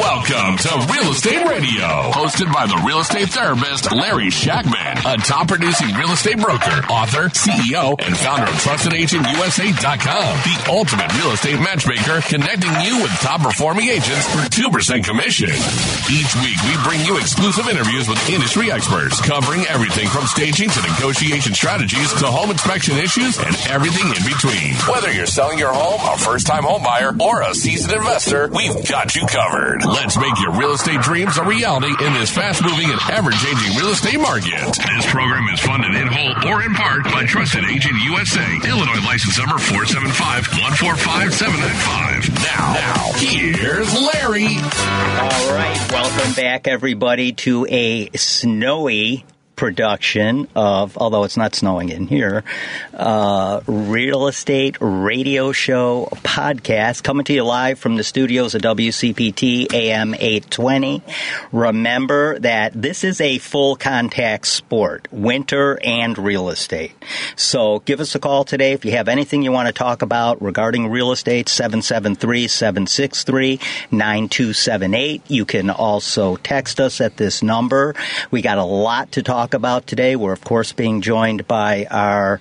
Welcome to Real Estate Radio, hosted by the real estate therapist Larry Shackman, a top producing real estate broker, author, CEO, and founder of TrustedAgentUSA.com, the ultimate real estate matchmaker, connecting you with top performing agents for 2% commission. Each week, we bring you exclusive interviews with industry experts, covering everything from staging to negotiation strategies to home inspection issues and everything in between. Whether you're selling your home, a first time home buyer, or a seasoned investor, we've got you covered. Let's make your real estate dreams a reality in this fast moving and ever changing real estate market. This program is funded in whole or in part by Trusted Agent USA, Illinois license number 475 145 795. Now, now, here's Larry. All right, welcome back, everybody, to a snowy production of, although it's not snowing in here, uh, real estate radio show podcast coming to you live from the studios of WCPT AM 820. Remember that this is a full contact sport, winter and real estate. So give us a call today if you have anything you want to talk about regarding real estate, 773 763 9278. You can also text us at this number. We got a lot to talk about today. We're, of course, being joined by our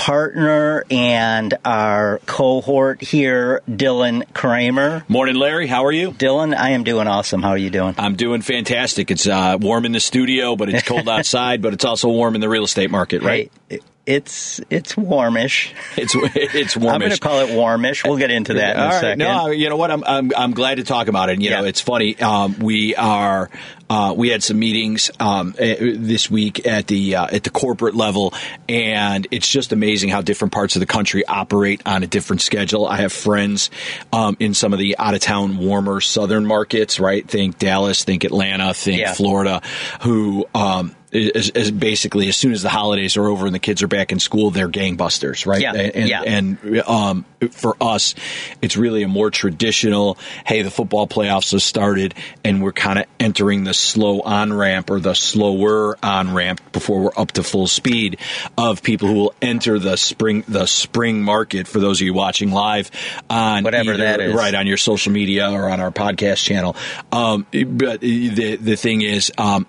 partner and our cohort here, Dylan Kramer. Morning, Larry. How are you? Dylan, I am doing awesome. How are you doing? I'm doing fantastic. It's uh, warm in the studio, but it's cold outside, but it's also warm in the real estate market, right? Hey, it's it's warmish. It's it's warmish. I'm going to call it warmish. We'll get into that in All a right. second. No, you know what? I'm I'm, I'm glad to talk about it. And, you know, it's funny. Um, we are uh, we had some meetings um, eh, this week at the uh, at the corporate level, and it's just amazing how different parts of the country operate on a different schedule. I have friends um, in some of the out of town, warmer southern markets. Right? Think Dallas, think Atlanta, think Yeah. Florida, who. Um, is, is basically as soon as the holidays are over and the kids are back in school, they're gangbusters, right? Yeah, And, yeah. and um, for us, it's really a more traditional. Hey, the football playoffs have started, and we're kind of entering the slow on ramp or the slower on ramp before we're up to full speed of people who will enter the spring the spring market. For those of you watching live on Whatever either- that is. right on your social media or on our podcast channel. Um, but the the thing is. Um,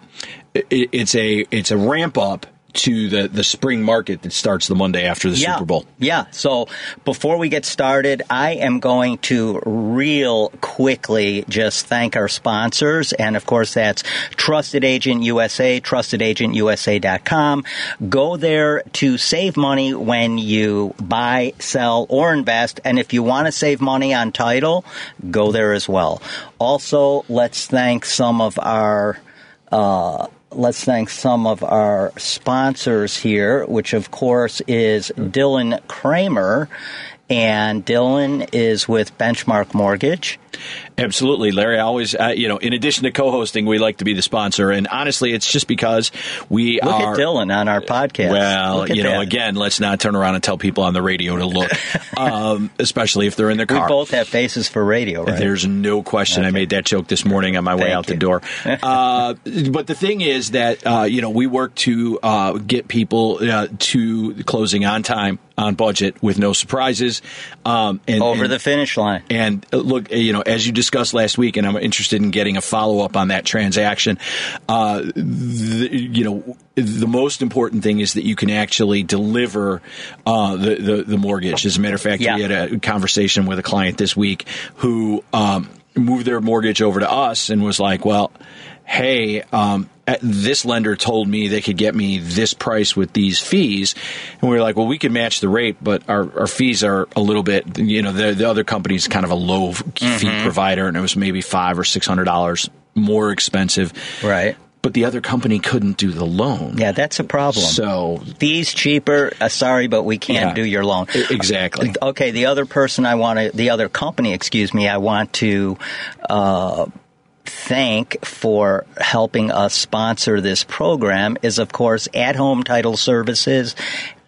it, it's a it's a ramp up to the the spring market that starts the Monday after the yeah. Super Bowl. Yeah. So before we get started, I am going to real quickly just thank our sponsors. And of course, that's Trusted Agent USA, trustedagentUSA.com. Go there to save money when you buy, sell, or invest. And if you want to save money on title, go there as well. Also, let's thank some of our uh, let's thank some of our sponsors here, which of course is Dylan Kramer. And Dylan is with Benchmark Mortgage. Absolutely, Larry. I always, uh, you know, in addition to co-hosting, we like to be the sponsor, and honestly, it's just because we Look are. at Dylan on our podcast. Well, you know, that. again, let's not turn around and tell people on the radio to look, um, especially if they're in their car. we both have faces for radio, right? There's no question. I made that joke this morning on my way Thank out the door. uh, but the thing is that uh, you know we work to uh, get people uh, to closing on time, on budget, with no surprises, um, and Over and- the finish line. and uh, look, you know, as you discussed last week, and I'm interested in getting a follow up on that transaction. Uh, the, you know, the most important thing is that you can actually deliver uh, the, the the mortgage. As a matter of fact, Yeah. we had a conversation with a client this week who um, moved their mortgage over to us and was like, "Well, hey." Um, this lender told me they could get me this price with these fees, and we were like, "Well, we could match the rate, but our, our fees are a little bit, you know, the, the other company's kind of a low fee provider, and it was maybe five or six hundred dollars more expensive, Right. But the other company couldn't do the loan, Yeah, that's a problem. so Fees cheaper. Uh, sorry, but we can't Yeah. do your loan. Exactly. Okay, the other person I want to, the other company, excuse me, I want to uh, thank for helping us sponsor this program is, of course, At Home Title Services.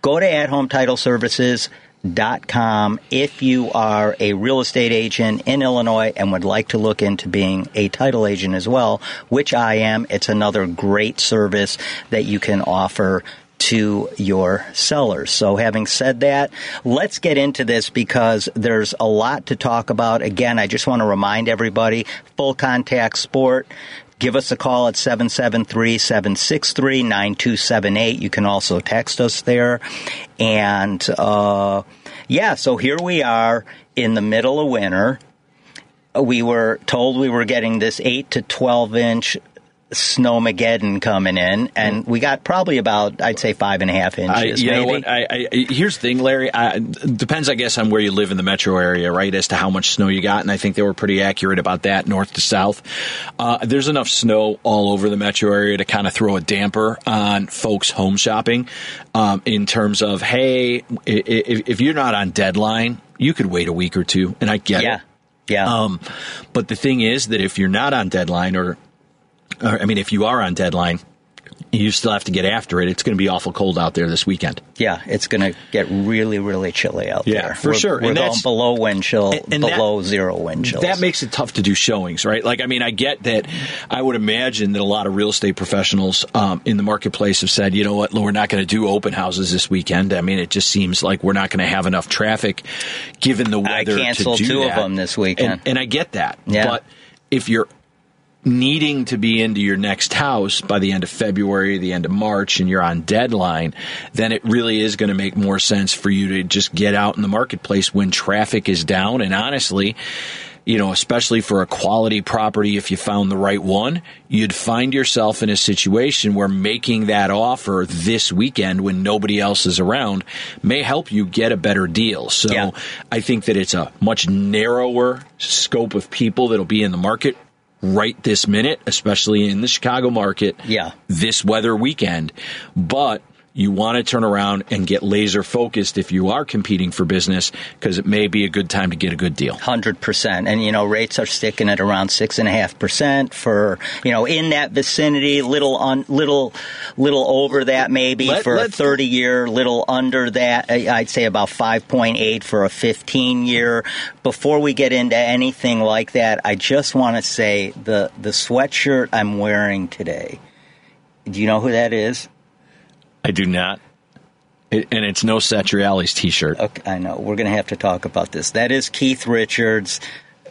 Go to At Home Title Services. Dot com if you are a real estate agent in Illinois and would like to look into being a title agent as well, which I am. It's another great service that you can offer to your sellers. So, having said that, let's get into this because there's a lot to talk about. Again, I just want to remind everybody full contact sport. Give us a call at 773 763 9278. You can also text us there. And uh, yeah, so here we are in the middle of winter. We were told we were getting this 8 to 12 inch snowmageddon coming in, and we got probably about I'd say five and a half inches. I, you maybe. know what? I, I, here's the thing, Larry. I, depends, I guess, on where you live in the metro area, right? As to how much snow you got, and I think they were pretty accurate about that, north to south. Uh, there's enough snow all over the metro area to kind of throw a damper on folks home shopping. Um, in terms of, hey, if, if, you're not on deadline, you could wait a week or two, and I get yeah. it. Yeah. Um, but the thing is that if you're not on deadline or or, I mean, if you are on deadline, you still have to get after it. It's going to be awful cold out there this weekend. Yeah, it's going to get really, really chilly out yeah, there. for we're, sure. We're and going below wind chill, and below that, zero wind chills. That makes it tough to do showings, right? Like, I mean, I get that. I would imagine that a lot of real estate professionals um, in the marketplace have said, you know what, we're not going to do open houses this weekend. I mean, it just seems like we're not going to have enough traffic given the weather. I canceled to do two that. of them this weekend, and, and I get that. Yeah. But if you're needing to be into your next house by the end of February, the end of March, and you're on deadline, then it really is going to make more sense for you to just get out in the marketplace when traffic is down. And honestly, you know, especially for a quality property, if you found the right one, you'd find yourself in a situation where making that offer this weekend when nobody else is around may help you get a better deal. So Yeah. I think that it's a much narrower scope of people that'll be in the market right this minute, especially in the Chicago market. Yeah. This weather weekend. But you want to turn around and get laser focused if you are competing for business because it may be a good time to get a good deal. Hundred percent, and you know rates are sticking at around six and a half percent for you know in that vicinity, little on little little over that maybe Let- for a let's- thirty year, little under that. I'd say about five point eight for a fifteen year. Before we get into anything like that, I just want to say the the sweatshirt I'm wearing today. Do you know who that is? I do not. It, and it's no Satriale's t shirt. Okay, I know we're going to have to talk about this. That is Keith Richards,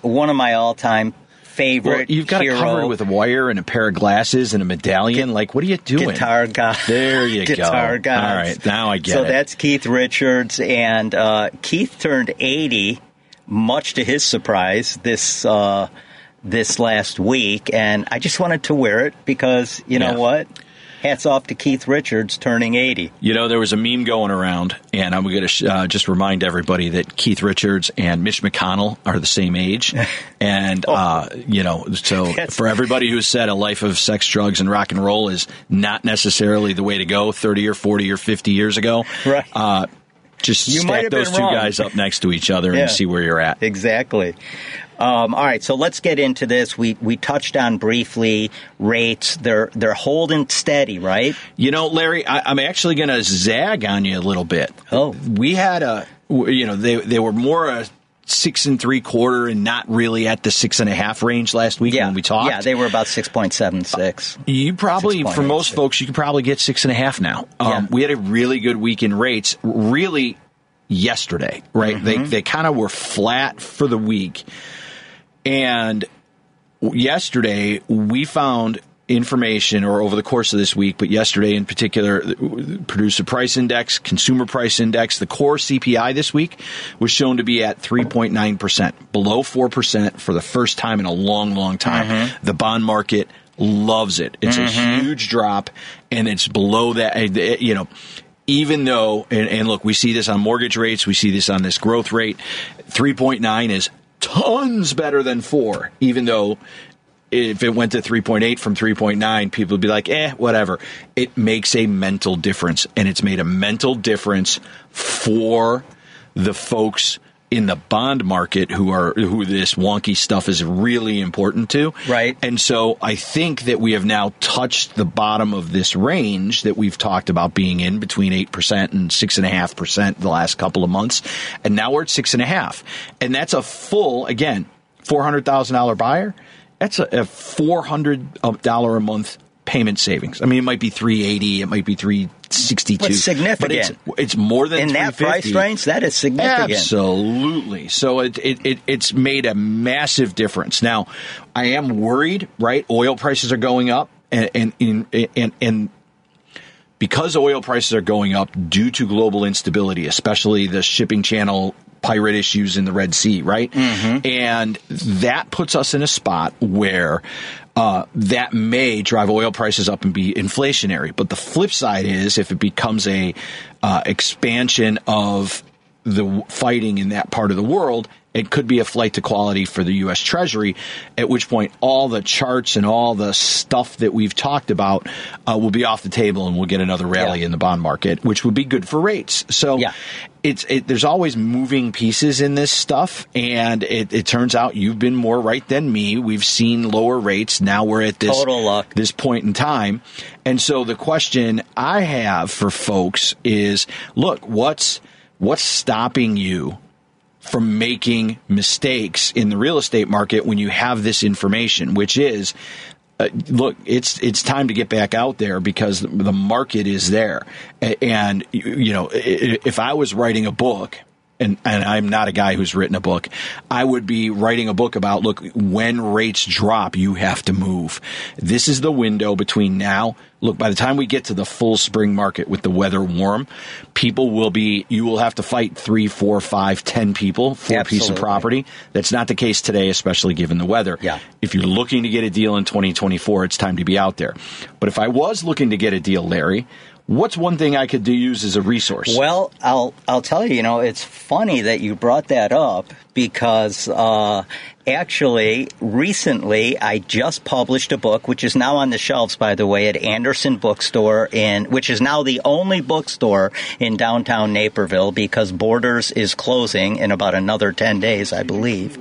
one of my all time favorite. Well, you've got hero. it covered with a wire and a pair of glasses and a medallion. like, what are you doing? Guitar guy. There you go. Guitar guy. All right, now I get so it. So that's Keith Richards, and uh, Keith turned 80, much to his surprise, this uh, this last week, and I just wanted to wear it because you know Yeah. what? Hats off to Keith Richards turning 80. You know, there was a meme going around, and I'm going to sh- uh, just remind everybody that Keith Richards and Mitch McConnell are the same age. And, uh, you know, so for everybody who said a life of sex, drugs, and rock and roll is not necessarily the way to go 30 or 40 or 50 years ago, Right. uh, just You stack those two wrong. guys up next to each other Yeah. and see where you're at. Exactly. Um, all right, so let's get into this. We we touched on briefly rates. They're they're holding steady, right? You know, Larry, I, I'm actually going to zag on you a little bit. Oh. we had a, you know, they they were more a six and three quarter and not really at the six and a half range last week Yeah, when we talked. Yeah, they were about six point seven six. You probably, for 6.86. most folks, you could probably get six and a half now. Um, Yeah. We had a really good week in rates, really yesterday, right? Mm-hmm. They they kind of were flat for the week, and yesterday we found information or over the course of this week but yesterday in particular the producer price index consumer price index the core cpi this week was shown to be at 3.9% below 4% for the first time in a long long time. The bond market loves it. It's a huge drop and it's below that uh, you know even though and, and look we see this on mortgage rates we see this on this growth rate 3.9 is tons better than 4 even though if it went to 3.8 from 3.9 people would be like eh whatever. It makes a mental difference and it's made a mental difference for the folks in the bond market who are who this wonky stuff is really important to Right. and so I think that we have now touched the bottom of this range that we've talked about being in between 8% and 6.5% the last couple of months. And now we're at 6.5. And that's a full, again, $400,000 buyer. That's a, a $400 a month payment savings. I mean, it might be 380, it might be 62. But significant. it's, it's more than In that price range, that is significant. Absolutely. So it, it, it it's made a massive difference. Now, I am worried. Right, oil prices are going up, and and and, and, and because oil prices are going up due to global instability, especially the shipping channel pirate issues in the Red Sea, right? Mm-hmm. And that puts us in a spot where uh, that may drive oil prices up and be inflationary. But the flip side is if it becomes a uh, expansion of the fighting in that part of the world, it could be a flight to quality for the U.S. Treasury, at which point all the charts and all the stuff that we've talked about uh, will be off the table and we'll get another rally Yeah. in the bond market, which would be good for rates. So Yeah. it's it, there's always moving pieces in this stuff, and it, it turns out you've been more right than me. We've seen lower rates. Now we're at this Total luck. this point in time. And so the question I have for folks is look, what's what's stopping you from making mistakes in the real estate market when you have this information, which is uh, look, it's it's time to get back out there because the, market is there. And you, know, if I was writing a book and, and I'm not a guy who's written a book, I would be writing a book about look, when rates drop, you have to move. This is the window between now. Look, by the time we get to the full spring market with the weather warm, people will be, you will have to fight three, four, five, ten people for a piece of property. That's not the case today, especially given the weather. Yeah. If you're looking to get a deal in 2024, it's time to be out there. But if I was looking to get a deal, Larry, what's one thing I could do, use as a resource? Well, I'll I'll tell you. You know, it's funny that you brought that up because uh, actually, recently I just published a book, which is now on the shelves, by the way, at Anderson Bookstore, in which is now the only bookstore in downtown Naperville because Borders is closing in about another ten days, I believe.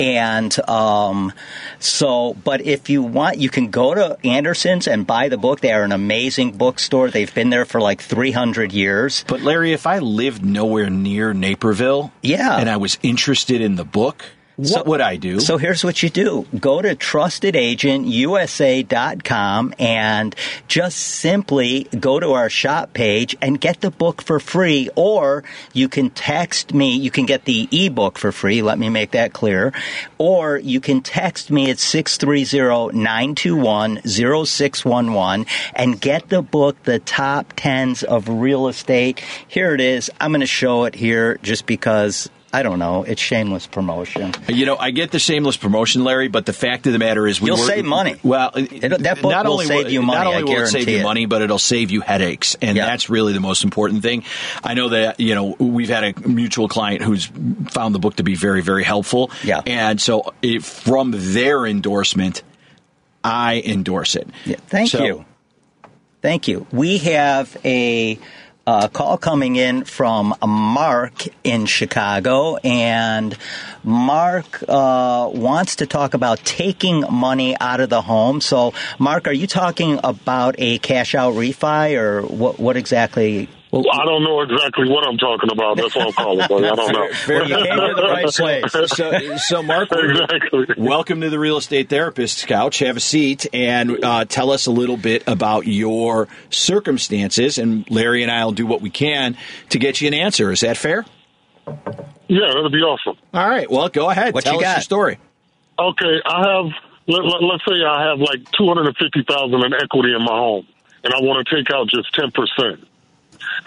And um, so, but if you want, you can go to Anderson's and buy the book. They are an amazing bookstore. They've been there for like 300 years. But Larry, if I lived nowhere near Naperville, Yeah. and I was interested in the book, what So- would I do? So here's what you do. Go to trustedagentUSA.com and just simply go to our shop page and get the book for free. Or you can text me. You can get the ebook for free. Let me make that clear. Or you can text me at 630-921-0611 and get the book, The Top Tens of Real Estate. Here it is. I'm going to show it here just because I don't know. It's shameless promotion. You know, I get the shameless promotion, Larry, but the fact of the matter is, we You'll were- save money. Well, It'll- that book not will only save you money, Not only will it save you it. money, but it'll save you headaches, and Yeah. that's really the most important thing. I know that you know we've had a mutual client who's found the book to be very, very helpful. Yeah. and so it, from their endorsement, I endorse it. Yeah, thank So- you. Thank you. We have a uh, call coming in from Mark in Chicago, and Mark uh, wants to talk about taking money out of the home. So, Mark, are you talking about a cash out refi, or what? What exactly? Well, I don't know exactly what I'm talking about. That's what I'm calling, buddy. I don't know. Very You came to the right place. So, so Mark, exactly. welcome to the Real Estate Therapist Couch. Have a seat and uh, tell us a little bit about your circumstances. And Larry and I will do what we can to get you an answer. Is that fair? Yeah, that'd be awesome. All right. Well, go ahead. What tell you us got? your story. Okay, I have. Let, let, let's say I have like two hundred and fifty thousand in equity in my home, and I want to take out just ten percent,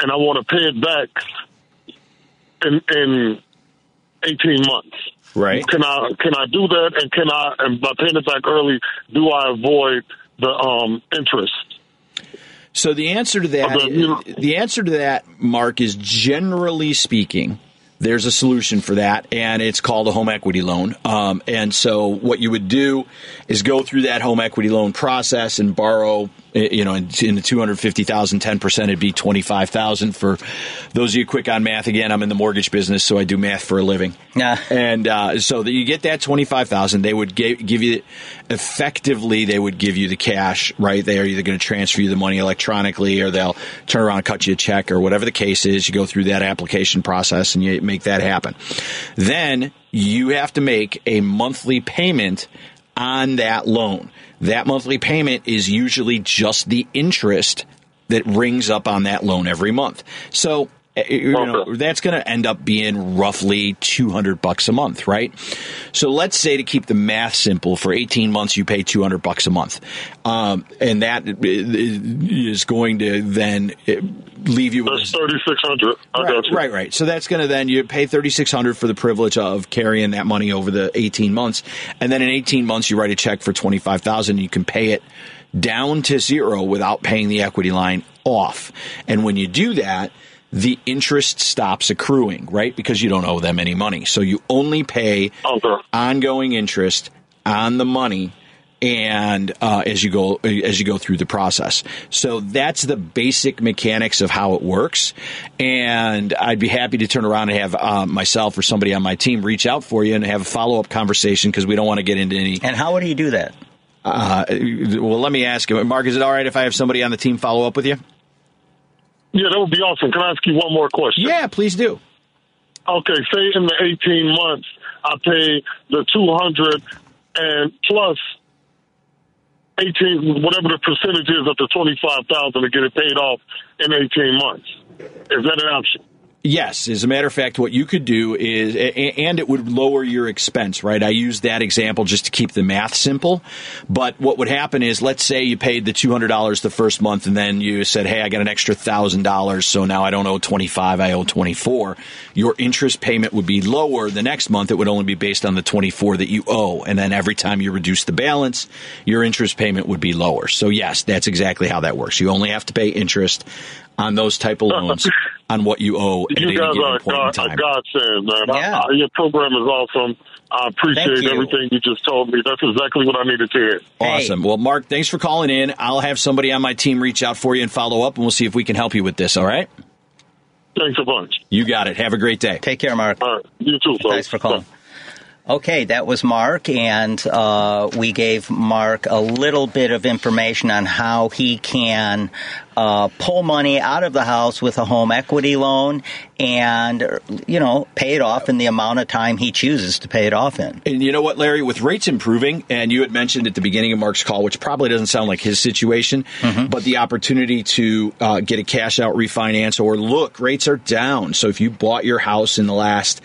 and I want to pay it back in in eighteen months. Right. Can I can I do that? And can I and by paying it back early, do I avoid the um interest? So the answer to that, Okay, you- the answer to that, Mark, is generally speaking, there's a solution for that, and it's called a home equity loan. Um, and so what you would do is go through that home equity loan process and borrow. Eh, You know, in, in the two hundred fifty thousand, ten percent, it'd be twenty five thousand. For those of you quick on math, again, I'm in the mortgage business, so I do math for a living. Yeah. And uh, so that you get that twenty five thousand, they would give, give you effectively they would give you the cash. Right, they are either going to transfer you the money electronically, or they'll turn around and cut you a check, or whatever the case is. You go through that application process and you make that happen. Then you have to make a monthly payment on that loan. That monthly payment is usually just the interest that rings up on that loan every month. So Eh, eh, you oh, know, that's going to end up being roughly 200 bucks a month, right? So let's say to keep the math simple, for 18 months you pay 200 bucks a month. Um, and that eh, is going to then leave you with thirty six hundred. Right, right, right. So that's going to then you pay thirty six hundred for the privilege of carrying that money over the eighteen months, and then in eighteen months you write a check for twenty five thousand. and You can pay it down to zero without paying the equity line off. And when you do that, the interest stops accruing, right? Because you don't owe them any money. So you only pay Okay. ongoing interest on the money and uh, as you go as you go through the process so that's the basic mechanics of how it works and i'd be happy to turn around and have uh, myself or somebody on my team reach out for you and have a follow-up conversation because we don't want to get into any And how would you do that? uh, well let me ask you mark is it all right if i have somebody on the team follow up with you Yeah, that would be awesome. Can I ask you one more question? yeah please do Okay, say in the 18 months, I pay the 200 and plus 18, whatever the percentage is of the 25,000 to get it paid off in 18 months. Is that an option? Yes, as a matter of fact, what you could do is, and it would lower your expense, right? I used that example just to keep the math simple. But what would happen is, let's say you paid the two hundred dollars the first month, and then you said, "Hey, I got an extra thousand dollars, so now I don't owe twenty five, I owe twenty four. Your interest payment would be lower the next month. It would only be based on the twenty four that you owe, and then every time you reduce the balance, your interest payment would be lower. So yes, that's exactly how that works. You only have to pay interest on those type of loans on what you owe at You guys are a point in God, a godsend, man. Yeah. I- your program is awesome. I appreciate you. everything you just told me. That's exactly what I needed to hear. Awesome. Well, Mark, thanks for calling in. I'll have somebody on my team reach out for you and follow up, and we'll see if we can help you with this. All right? Thanks a bunch. You got it. Have a great day. Take care, Mark. All right. You too, folks. Thanks for calling. Okay, that was Mark, and uh, we gave Mark a little bit of information on how he can uh, pull money out of the house with a home equity loan and, you know, pay it off in the amount of time he chooses to pay it off in. And you know what, Larry? With rates improving, and you had mentioned at the beginning of Mark's call, which probably doesn't sound like his situation, but the opportunity to uh, get a cash out refinance or look, rates are down. So if you bought your house in the last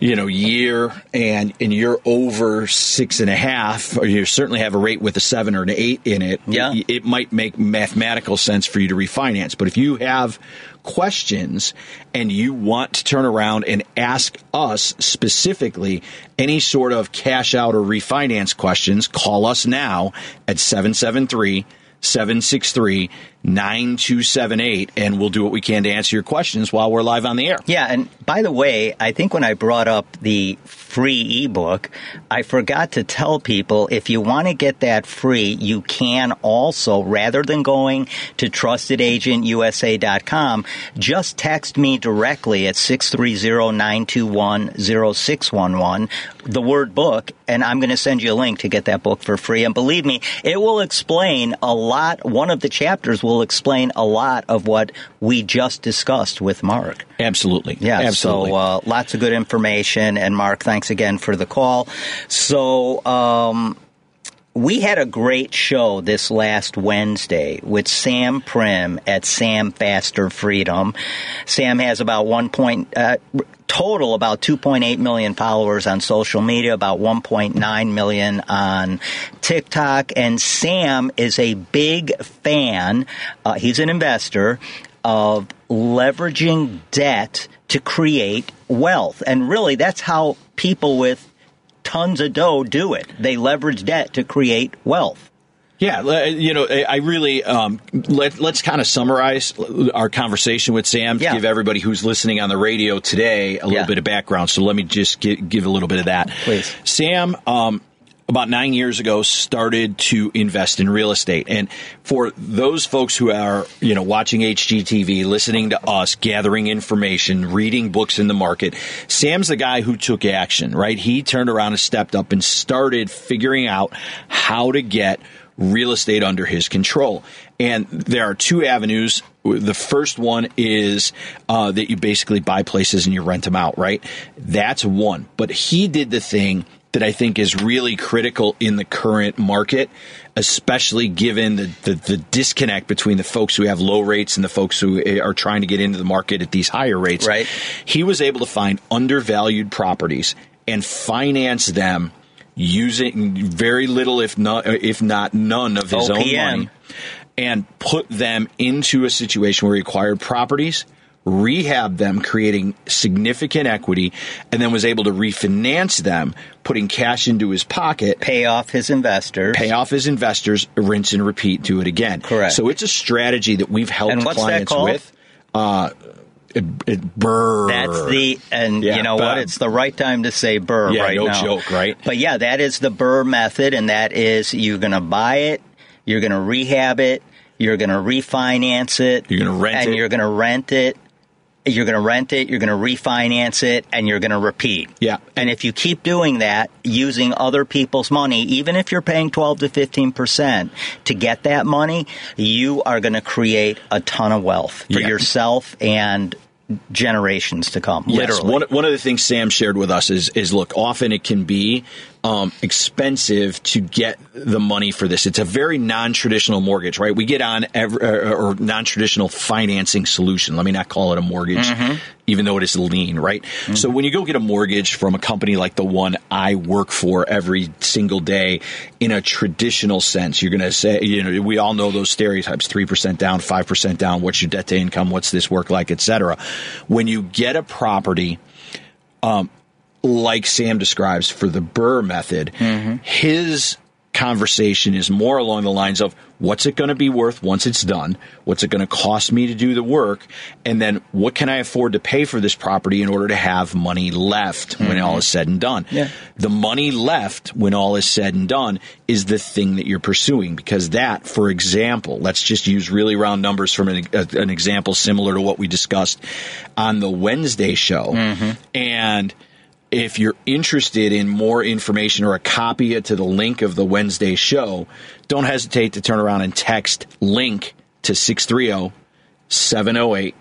you know year and and you're over six and a half or you certainly have a rate with a seven or an eight in it Yeah. it, it might make mathematical sense for you to refinance. But if you have questions and you want to turn around and ask us specifically any sort of cash out or refinance questions call us now at 773 763 9278 and we'll do what we can to answer your questions while we're live on the air Yeah, and by the way, I think when I brought up the free ebook, I forgot to tell people if you want to get that free, you can also, rather than going to trustedagentusa.com, just text me directly at 630-921-0611, the word book, and I'm going to send you a link to get that book for free. And believe me, it will explain a lot. One of the chapters will explain a lot of what we just discussed with Mark. absolutely Yeah, absolutely so uh, lots of good information. And Mark, thanks again for the call. So, um, we had a great show this last Wednesday with Sam Prim at Sam Faster Freedom. Sam has about one point, uh, total about 2.8 million followers on social media, about 1.9 million on TikTok. And Sam is a big fan. Uh, he's an investor of leveraging debt to create wealth. And really, that's how people with tons of dough do it. They leverage debt to create wealth. Yeah, you know, I really um, let let's kind of summarize our conversation with Sam to Yeah. give everybody who's listening on the radio today a little Yeah. bit of background. So let me just gi- give a little bit of that. Please. Sam. Um, about nine years ago, started to invest in real estate, and for those folks who are, you know, watching HGTV, listening to us, gathering information, reading books in the market, Sam's the guy who took action. Right? He turned around and stepped up and started figuring out how to get real estate under his control. And there are two avenues. The first one is uh, that you basically buy places and you rent them out, right? That's one. But he did the thing that I think is really critical in the current market, especially given the, the, the, disconnect between the folks who have low rates and the folks who are trying to get into the market at these higher rates. Right. He was able to find undervalued properties and finance them using very little, if not, if not none, of his OPM. own money, and put them into a situation where he acquired properties rehab them, creating significant equity, and then was able to refinance them, putting cash into his pocket, Pay off his investors. pay off his investors, rinse and repeat, do it again. Correct. So it's a strategy that we've helped clients with. Uh, it, it, burr. That's the and Yeah, you know what? It's the right time to say Burr Yeah, right no now. joke, right? But yeah, that is the Burr method, and that is you're going to buy it, you're going to rehab it, you're going to refinance it, You're gonna rent it and it. you're going to rent it. You're going to rent it, you're going to refinance it, and you're going to repeat. Yeah. And if you keep doing that, using other people's money, even if you're paying 12 to 15% to get that money, you are going to create a ton of wealth for Yeah. yourself and generations to come. Yes. Literally. One, one of the things Sam shared with us is, is look, often it can be um, expensive to get the money for this. It's a very non traditional mortgage, right? We get on every, or non traditional financing solution. Let me not call it a mortgage, even though it is lien, right? So when you go get a mortgage from a company like the one I work for every single day in a traditional sense, you're going to say, you know, we all know those stereotypes 3% down, 5% down, what's your debt to income, what's this work like, et cetera. When you get a property, um, like Sam describes for the Burr method, his conversation is more along the lines of what's it going to be worth once it's done? What's it going to cost me to do the work? And then what can I afford to pay for this property in order to have money left when all is said and done? Yeah. The money left when all is said and done is the thing that you're pursuing because that, for example, let's just use really round numbers from an, uh, an example similar to what we discussed on the Wednesday show. Mm-hmm. And if you're interested in more information or a copy to the link of the Wednesday show, don't hesitate to turn around and text link to 630 708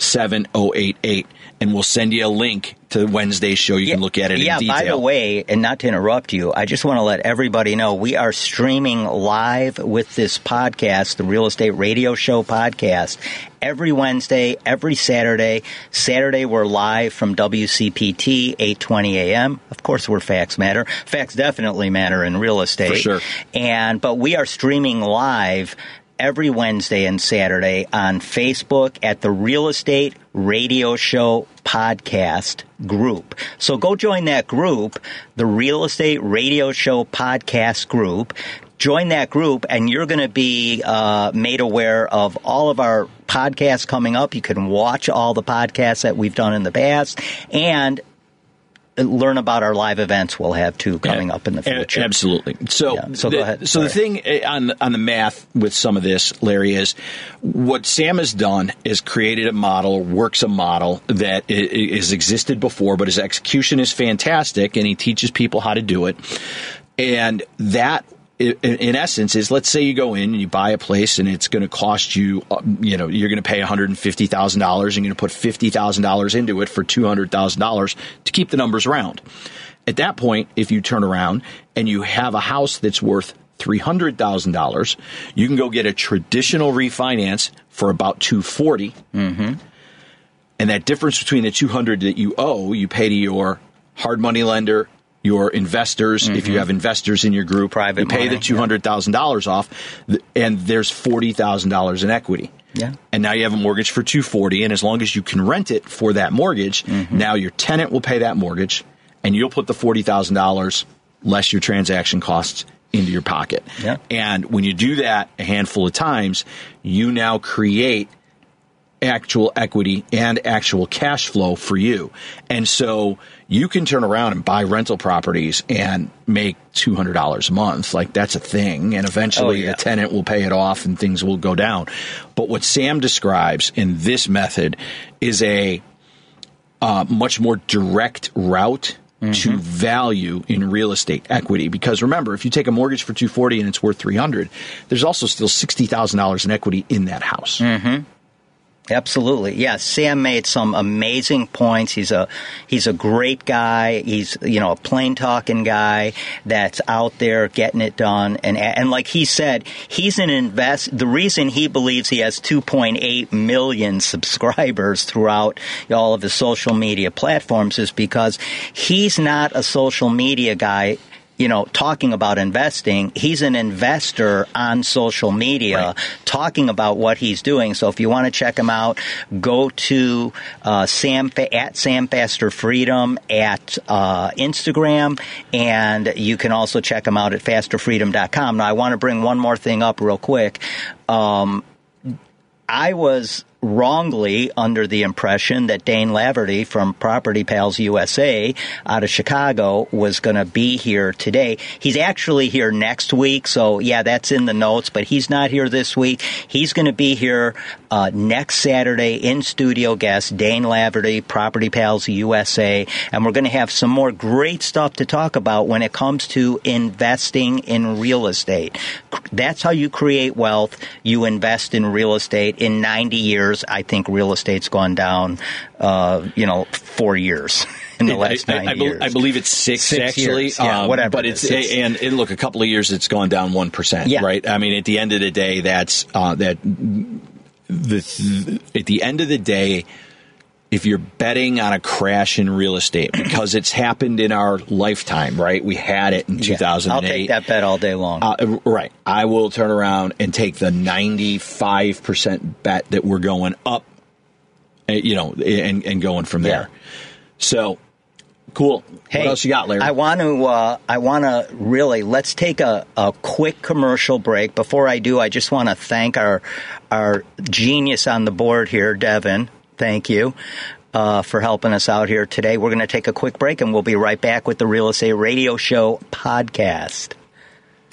7088 and we'll send you a link to Wednesday's show. You can look at it yeah, in detail. by the way, and not to interrupt you, I just want to let everybody know we are streaming live with this podcast, the Real Estate Radio Show podcast, every Wednesday, every Saturday. Saturday we're live from WCPT 8:20 a.m. Of course, we're facts matter. Facts definitely matter in real estate. For sure. And but we are streaming live every Wednesday and Saturday on Facebook at the Real Estate Radio Show podcast group. So go join that group, the Real Estate Radio Show podcast group. Join that group, and you're going to be uh, made aware of all of our podcasts coming up. You can watch all the podcasts that we've done in the past, and learn about our live events we'll have too coming up in the future. Absolutely. So, Yeah, so the, go ahead. So the thing uh, on on the math with some of this, Larry, is what Sam has done is created a model, works a model that has existed before, but his execution is fantastic, and he teaches people how to do it. And that, in essence, is let's say you go in and you buy a place, and it's going to cost you, uh, you know, you're going to pay one hundred and fifty thousand dollars, and you're going to put fifty thousand dollars into it for two hundred thousand dollars to keep the numbers round. At that point, if you turn around and you have a house that's worth $300,000, you can go get a traditional refinance for about 240. Mm-hmm. And that difference between the 200 that you owe, you pay to your hard money lender, your investors, if you have investors in your group, Private you pay money, the $200,000 off and there's $40,000 in equity. Yeah. And now you have a mortgage for 240 and as long as you can rent it for that mortgage, Mm-hmm. now your tenant will pay that mortgage and you'll put the $40,000 less your transaction costs into your pocket. Yeah. And when you do that a handful of times, you now create actual equity and actual cash flow for you. And so you can turn around and buy rental properties and make $200 a month. Like that's a thing. And eventually Oh, yeah. the tenant will pay it off and things will go down. But what Sam describes in this method is a uh, much more direct route to value in real estate equity because remember if you take a mortgage for 240 and it's worth 300 there's also still $60,000 in equity in that house Absolutely, yes. Sam made some amazing points. He's a he's a great guy. He's you know a plain talking guy that's out there getting it done. And and like he said, he's an invest. The reason he believes he has 2.8 million subscribers throughout all of his social media platforms is because he's not a social media guy you know, talking about investing. He's an investor on social media right. talking about what he's doing. So if you want to check him out, go to uh, Sam at Sam Faster Freedom at uh, Instagram, and you can also check him out at fasterfreedom.com. Now, I want to bring one more thing up real quick. Um, I was wrongly under the impression that Dane Laverty from Property Pals USA out of Chicago was going to be here today. He's actually here next week, so yeah, that's in the notes, but he's not here this week. He's going to be here uh, next Saturday in studio guest, Dane Laverty, Property Pals USA, and we're going to have some more great stuff to talk about when it comes to investing in real estate. That's how you create wealth. You invest in real estate in 90 years years. I think real estate's gone down, uh, you know, four years. in the last I, nine I, I, years. I believe it's six, six actually. Years. Yeah, um, whatever. But it's, it's and, and, look, a couple of years it's gone down one percent. Yeah. right. I mean, at the end of the day, that's uh, that. The, at the end of the day, if you're betting on a crash in real estate because it's happened in our lifetime, right? We had it in yeah, 2008. I'll take that bet all day long. Uh, right. I will turn around and take the 95% bet that we're going up, uh, you know, and, and going from there. Yeah. So, cool. Hey, what else you got, Larry? I want to. Uh, I want to really. Let's take a, a quick commercial break. Before I do, I just want to thank our our genius on the board here, Devin Thank you. Uh, for helping us out here today. We're going to take a quick break and we'll be right back with the Real Estate Radio Show podcast.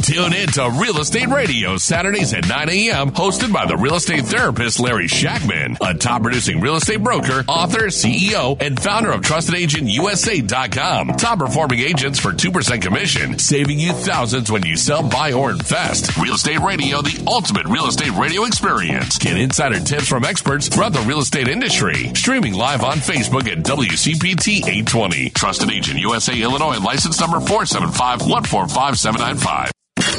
Tune in to Real Estate Radio Saturdays at 9 a.m. hosted by the real estate therapist Larry Shackman, a top producing real estate broker, author, CEO, and founder of TrustedAgentUSA.com. Top performing agents for 2% commission, saving you thousands when you sell, buy, or invest. Real Estate Radio, the ultimate real estate radio experience. Get insider tips from experts throughout the real estate industry. Streaming live on Facebook at WCPT 820. Trusted Agent USA Illinois license number 475 145 795.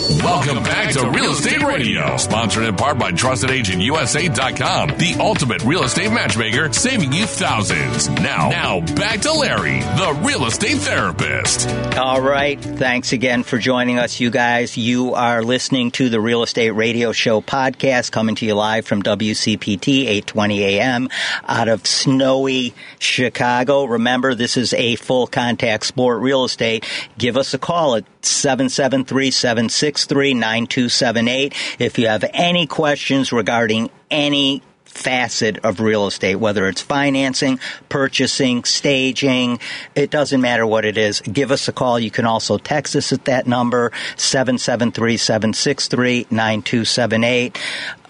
Welcome back to Real Estate Radio, sponsored in part by TrustedAgentUSA.com, the ultimate real estate matchmaker, saving you thousands. Now, now back to Larry, the real estate therapist. All right, thanks again for joining us, you guys. You are listening to the Real Estate Radio Show podcast, coming to you live from WCPT 820 AM out of snowy Chicago. Remember, this is a full contact sport real estate. Give us a call at 773 763 9278 if you have any questions regarding any facet of real estate, whether it's financing, purchasing, staging, it doesn't matter what it is. Give us a call. You can also text us at that number, 773-763-9278.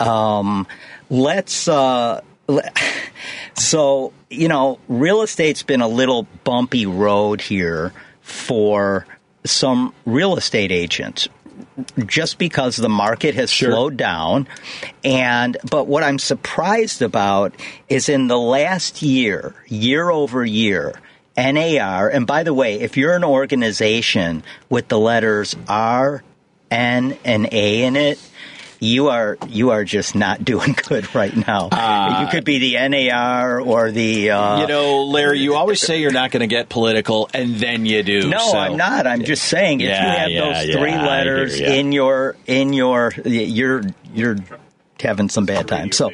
Um, let's, uh, so, you know, real estate's been a little bumpy road here for some real estate agents just because the market has sure. slowed down and but what I'm surprised about is in the last year year over year NAR and by the way if you're an organization with the letters R N and A in it you are you are just not doing good right now. Uh, you could be the NAR or the. Uh, you know, Larry, you always say you're not going to get political, and then you do. No, so. I'm not. I'm just saying if yeah, you have yeah, those three yeah, letters in your in your you're you're having some bad times. So,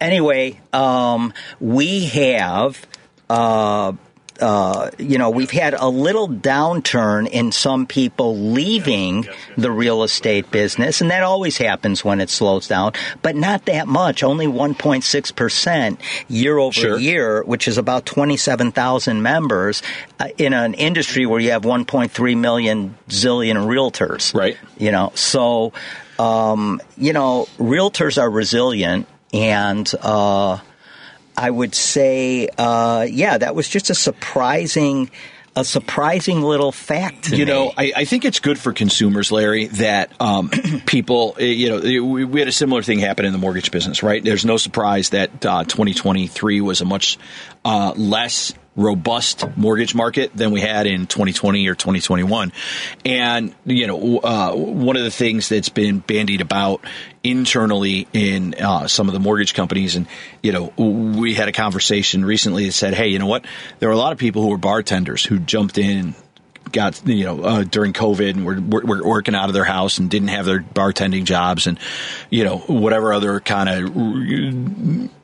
anyway, um, we have. Uh, uh, you know, we've had a little downturn in some people leaving the real estate business, and that always happens when it slows down, but not that much, only 1.6% year over sure. year, which is about 27,000 members uh, in an industry where you have 1.3 million zillion realtors. Right. You know, so, um, you know, realtors are resilient and, uh, I would say, uh, yeah, that was just a surprising a surprising little fact. To you me. know, I, I think it's good for consumers, Larry, that um, people, eh, you know, we, we had a similar thing happen in the mortgage business, right? There's no surprise that uh, 2023 was a much uh, less robust mortgage market than we had in 2020 or 2021. And, you know, uh, one of the things that's been bandied about internally in uh, some of the mortgage companies, and, you know, we had a conversation recently that said, hey, you know what? There are a lot of people who were bartenders who jumped in got you know uh, during COVID and were, were, were working out of their house and didn't have their bartending jobs and you know whatever other kind of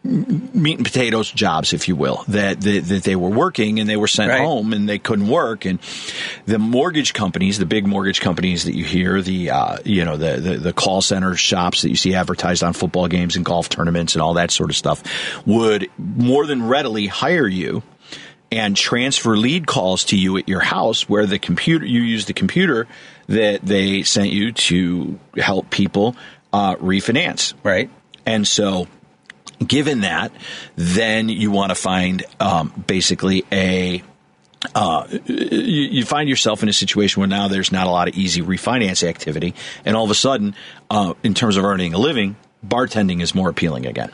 meat and potatoes jobs, if you will, that, that, that they were working and they were sent Right. home and they couldn't work. And the mortgage companies, the big mortgage companies that you hear, the uh, you know the, the the call center shops that you see advertised on football games and golf tournaments and all that sort of stuff, would more than readily hire you and transfer lead calls to you at your house where the computer you use the computer that they sent you to help people uh, refinance right? and so given that then you want to find um, basically a uh, you, you find yourself in a situation where now there's not a lot of easy refinance activity and all of a sudden uh, in terms of earning a living bartending is more appealing again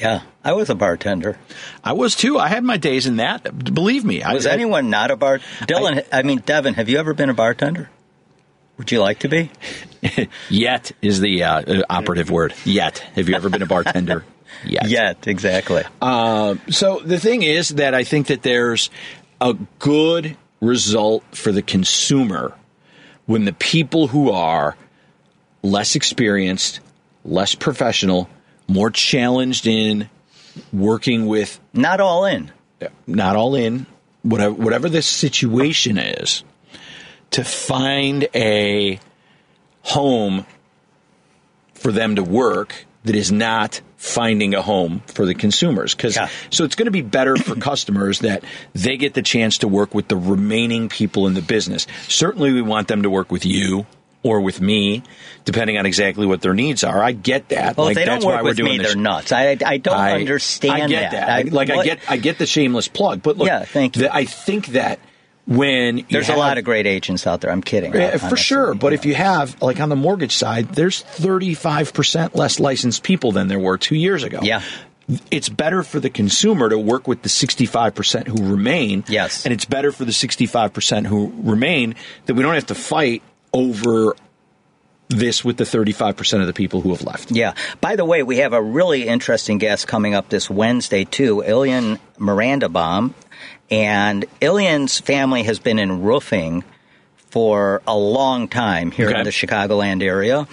Yeah, I was a bartender. I was too. I had my days in that. Believe me. Was I, anyone not a bar? Dylan, I, mean Devin, have you ever been a bartender? Would you like to be? Yet is the uh, uh, operative word. Yet. Have you ever been a bartender? Yet. Yet, exactly. So the thing is that I think that there's a good result for the consumer when the people who are less experienced, less professional, more challenged in working with not all in. not all in, whatever, whatever the situation is, to find a home for them to work that is not finding a home for the consumers. Because Yeah. so it's going to be better for customers that they get the chance to work with the remaining people in the business. Certainly, we want them to work with you. Or with me, depending on exactly what their needs are. I get that. Well, like they that's don't why work we're with doing me, this. they're nuts. I, I don't I- understand I get that. I, like I get I get the shameless plug, but look, Yeah, thank you. the- I think that when There's a lot of great agents out there. I'm kidding. Yeah, for sure. But if you have like on the mortgage side, there's 35 percent less licensed people than there were two years ago. Yeah. It's better for the consumer to work with the 65% who remain. Yes. And it's better for the 65% who remain that we don't have to fight over this with the 35% of the people who have left. Yeah. By the way, we have a really interesting guest coming up this Wednesday too, Ilian Mirandabaum, and Ilian's family has been in roofing for a long time here Okay. in the Chicagoland area.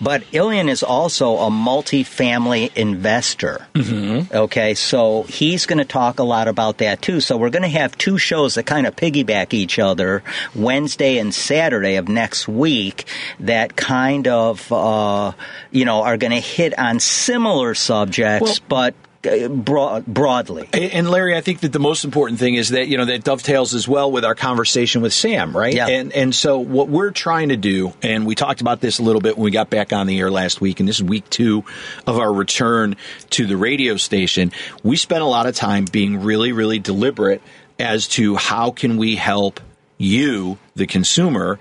But Ilian is also a multi-family investor. Mm-hmm. Okay, so he's going to talk a lot about that too. So we're going to have two shows that kind of piggyback each other, Wednesday and Saturday of next week, that kind of, uh, you know, are going to hit on similar subjects, but uh, broad, broadly. And Larry, I think that the most important thing is that you know that dovetails as well with our conversation with Sam, right? Yeah. And and so what we're trying to do, and we talked about this a little bit when we got back on the air last week, and this is week two of our return to the radio station. We spent a lot of time being really, really deliberate as to how can we help you, the consumer,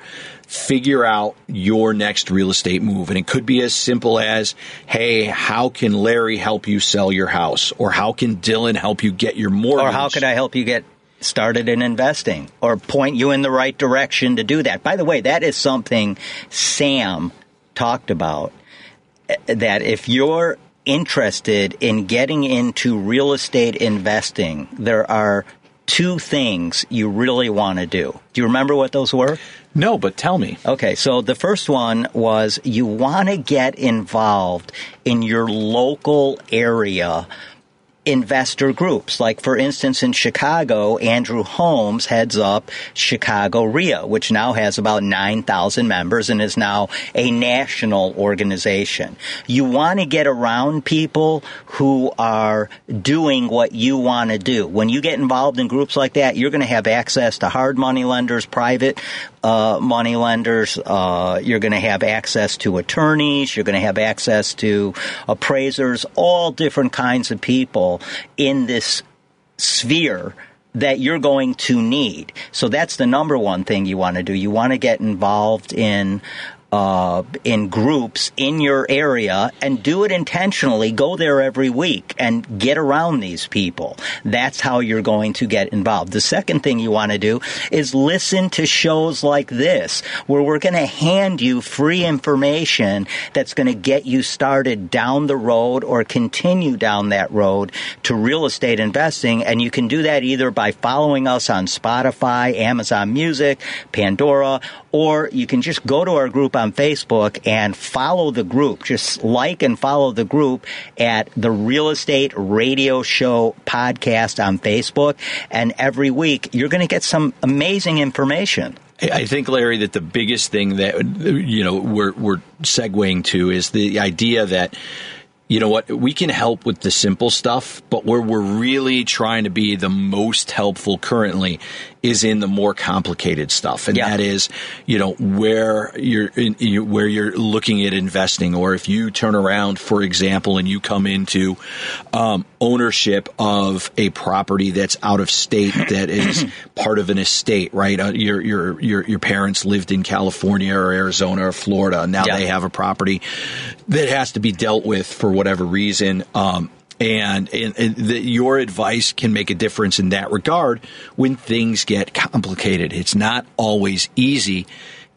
figure out your next real estate move. And it could be as simple as, hey, how can Larry help you sell your house? Or how can Dylan help you get your mortgage? Or how could I help you get started in investing or point you in the right direction to do that? By the way, that is something Sam talked about that if you're interested in getting into real estate investing, there are two things you really want to do. Do you remember what those were? No, but tell me. Okay, so the first one was you want to get involved in your local area investor groups. Like, for instance, in Chicago, Andrew Holmes heads up Chicago REIA, which now has about 9,000 members and is now a national organization. You want to get around people who are doing what you want to do. When you get involved in groups like that, you're going to have access to hard money lenders, private uh, money lenders. Uh, you're going to have access to attorneys. You're going to have access to appraisers, all different kinds of people in this sphere that you're going to need. So that's the number one thing you want to do. You want to get involved in uh, in groups in your area and do it intentionally. Go there every week and get around these people. That's how you're going to get involved. The second thing you want to do is listen to shows like this, where we're going to hand you free information that's going to get you started down the road or continue down that road to real estate investing. And you can do that either by following us on Spotify, Amazon Music, Pandora, or you can just go to our group on Facebook and follow the group. Just like and follow the group at the Real Estate Radio Show podcast on Facebook. And every week you're going to get some amazing information. I think, Larry, that the biggest thing that you know we're we're segueing to is the idea that you know what we can help with the simple stuff, but where we're really trying to be the most helpful currently is in the more complicated stuff, and Yeah. that is, you know, where you're in, you, where you're looking at investing, or if you turn around, for example, and you come into um, ownership of a property that's out of state that is part of an estate, right? Uh, your your your your parents lived in California or Arizona or Florida, now Yeah. they have a property that has to be dealt with for whatever reason. Um, and, and, and your advice can make a difference in that regard when things get complicated. It's not always easy.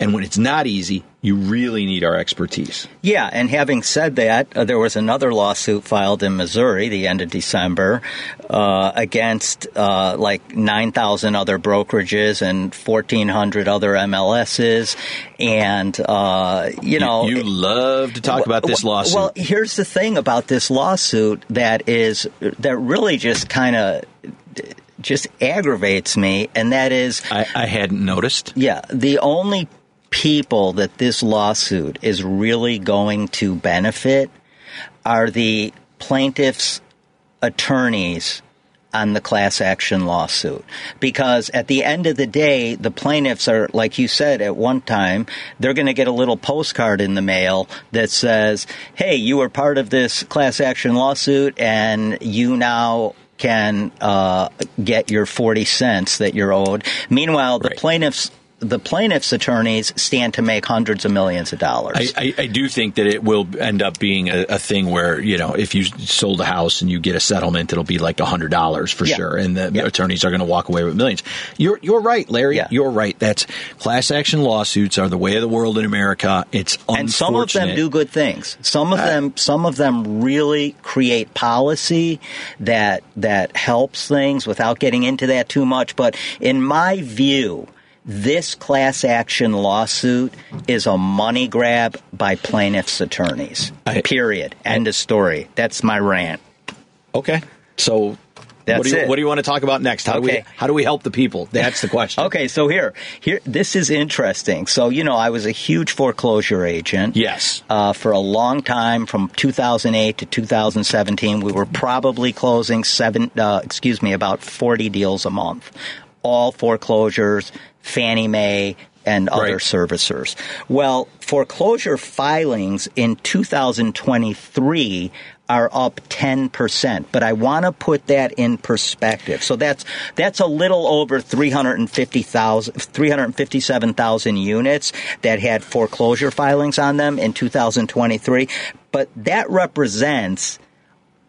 And when it's not easy, you really need our expertise. Yeah, and having said that, uh, there was another lawsuit filed in Missouri the end of December uh, against uh, like 9,000 other brokerages and 1,400 other MLSs. And, uh, you know. you love to talk about this lawsuit. Well, here's the thing about this lawsuit that is that really just kind of just aggravates me, and that is I, I hadn't noticed. yeah, the only people that this lawsuit is really going to benefit are the plaintiffs' attorneys on the class action lawsuit. Because at the end of the day, the plaintiffs are, like you said at one time, they're going to get a little postcard in the mail that says, hey, you were part of this class action lawsuit and you now can uh, get your 40 cents that you're owed. Meanwhile, the Right. plaintiffs the plaintiffs' attorneys stand to make hundreds of millions of dollars. I, I, I do think that it will end up being a, a thing where you know if you sold a house and you get a settlement, it'll be like hundred dollars for Yeah. sure, and the Yeah. attorneys are going to walk away with millions. You're you're right, Larry. Yeah. You're right. That's class action lawsuits are the way of the world in America. It's and some of them do good things. Some of uh, them, some of them really create policy that that helps things without getting into that too much. But in my view, this class action lawsuit is a money grab by plaintiffs' attorneys. I- Period. End of story. That's my rant. Okay, so. That's what do, you, it. what do you want to talk about next? How do we how do we help the people? That's the question. Okay, so here, here, this is interesting. So you know, I was a huge foreclosure agent. Yes. Uh, for a long time, from 2008 to 2017, we were probably closing seven, uh, excuse me, about 40 deals a month, all foreclosures, Fannie Mae, and other Right. servicers. Well, foreclosure filings in 2023 are up 10%, but I want to put that in perspective. So that's that's a little over 350,000 357,000 units that had foreclosure filings on them in 2023, but that represents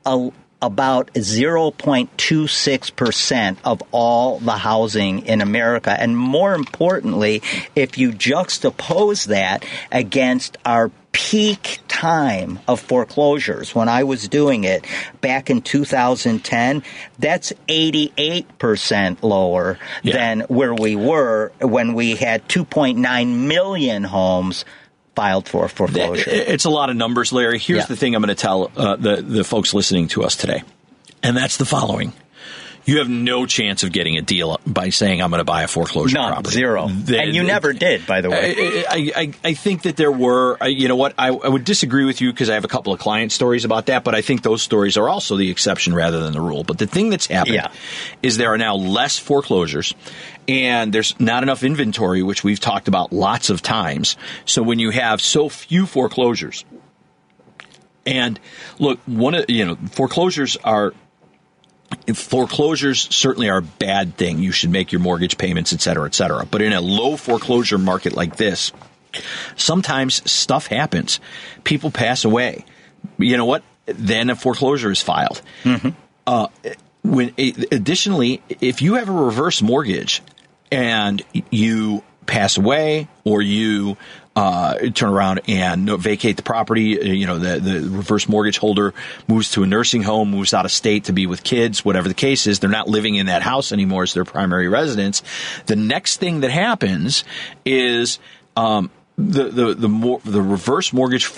a, about 0.26% of all the housing in America. And more importantly, if you juxtapose that against our peak time of foreclosures when I was doing it back in 2010, that's 88% lower Yeah. than where we were when we had 2.9 million homes filed for foreclosure. It's a lot of numbers, Larry. Here's Yeah. the thing I'm going to tell uh, the the folks listening to us today, and that's the following: you have no chance of getting a deal by saying I'm going to buy a foreclosure None, property. zero. And you never did, by the way. I, I, I- I think that there were, I- you know what, I, I would disagree with you because I have a couple of client stories about that, but I think those stories are also the exception rather than the rule. But the thing that's happened Yeah. is there are now less foreclosures and there's not enough inventory, which we've talked about lots of times. So when you have so few foreclosures, and look, one of, you know, foreclosures are foreclosures certainly are a bad thing. You should make your mortgage payments, et cetera, et cetera. But in a low foreclosure market like this, sometimes stuff happens. People pass away. You know what? Then a foreclosure is filed. Mm-hmm. Uh, when additionally, if you have a reverse mortgage and you pass away or you uh, turn around and vacate the property. You know, the, the reverse mortgage holder moves to a nursing home, moves out of state to be with kids, whatever the case is. They're not living in that house anymore as their primary residence. The next thing that happens is um, the the the, more, the reverse mortgage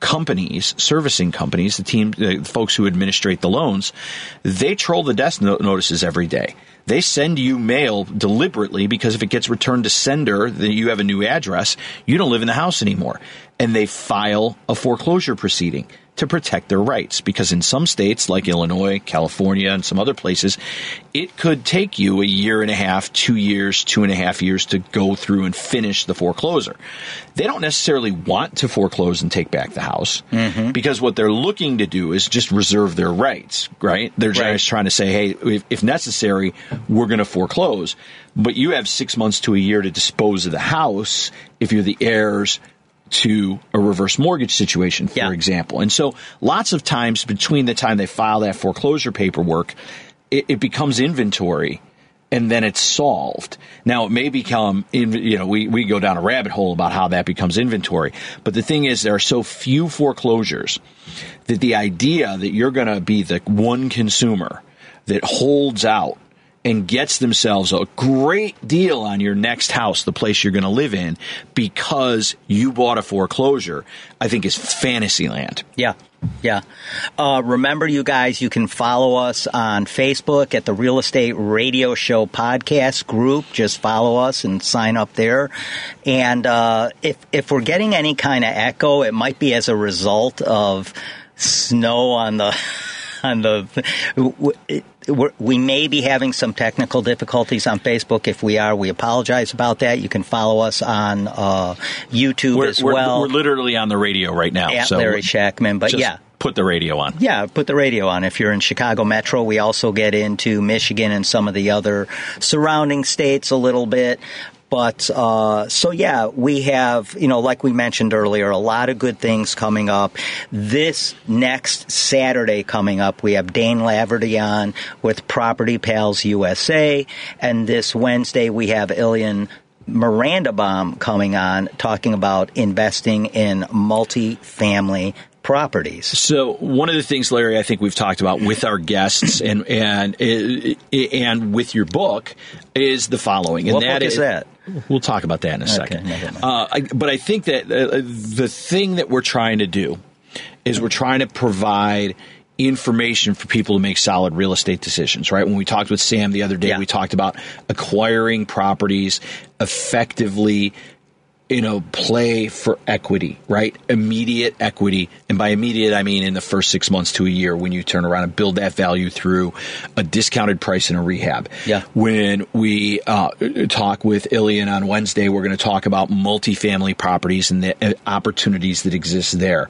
companies, servicing companies, the team, the folks who administrate the loans, they troll the desk notices every day. They send you mail deliberately because if it gets returned to sender, then you have a new address, you don't live in the house anymore. And they file a foreclosure proceeding to protect their rights because in some states like Illinois, California, and some other places, it could take you a year and a half, two years, two and a half years to go through and finish the foreclosure. They don't necessarily want to foreclose and take back the house mm-hmm. because what they're looking to do is just reserve their rights, right? They're right. just trying to say, hey, if, if necessary, we're going to foreclose. But you have six months to a year to dispose of the house if you're the heirs to a reverse mortgage situation, for yeah. example. And so lots of times between the time they file that foreclosure paperwork, it, it becomes inventory and then it's solved. Now it may become, you know, we, we go down a rabbit hole about how that becomes inventory. But the thing is, there are so few foreclosures that the idea that you're going to be the one consumer that holds out and gets themselves a great deal on your next house, the place you're going to live in, because you bought a foreclosure, I think is fantasy land. Yeah. Yeah. Uh, remember, you guys, you can follow us on Facebook at the Real Estate Radio Show podcast group. Just follow us and sign up there. And uh, if if we're getting any kind of echo, it might be as a result of snow on the on the we may be having some technical difficulties on Facebook. If we are, we apologize about that. You can follow us on uh, YouTube we're, as we're, well. We're literally on the radio right now. At so Larry Shackman, but yeah. Put the radio on. Yeah, put the radio on. If you're in Chicago Metro, we also get into Michigan and some of the other surrounding states a little bit. But uh, so yeah, we have you know like we mentioned earlier, a lot of good things coming up. This next Saturday coming up, we have Dane Laverty on with Property Pals USA, and this Wednesday we have Ilian Mirandabaum coming on talking about investing in multi-family properties. So one of the things, Larry, I think we've talked about with our guests and and and with your book is the following. And what that book is, is that? We'll talk about that in a okay, second. Uh, I, but I think that uh, the thing that we're trying to do is we're trying to provide information for people to make solid real estate decisions, right? When we talked with Sam the other day, yeah. we talked about acquiring properties effectively you know, play for equity, right? Immediate equity. And by immediate, I mean in the first six months to a year when you turn around and build that value through a discounted price in a rehab. Yeah. When we uh, talk with Ilian on Wednesday, we're going to talk about multifamily properties and the uh, opportunities that exist there.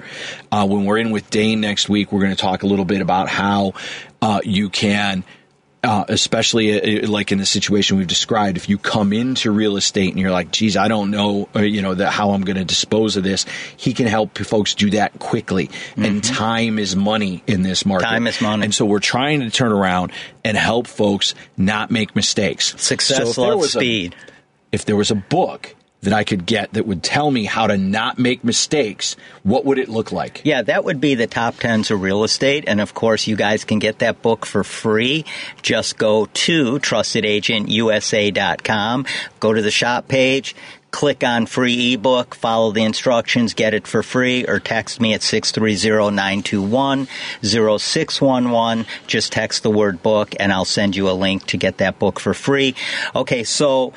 Uh, when we're in with Dane next week, we're going to talk a little bit about how uh, you can – uh, especially uh, like in the situation we've described, if you come into real estate and you're like, geez, I don't know, uh, you know, the, how I'm going to dispose of this, he can help folks do that quickly. Mm-hmm. And time is money in this market. Time is money. And so we're trying to turn around and help folks not make mistakes. Success so loves speed. A, if there was a book that I could get that would tell me how to not make mistakes, what would it look like? Yeah, that would be the top 10s of real estate. And of course, you guys can get that book for free. Just go to trustedagentUSA.com, go to the shop page, click on free ebook, follow the instructions, get it for free, or text me at 630-921-0611. Just text the word book and I'll send you a link to get that book for free. Okay, so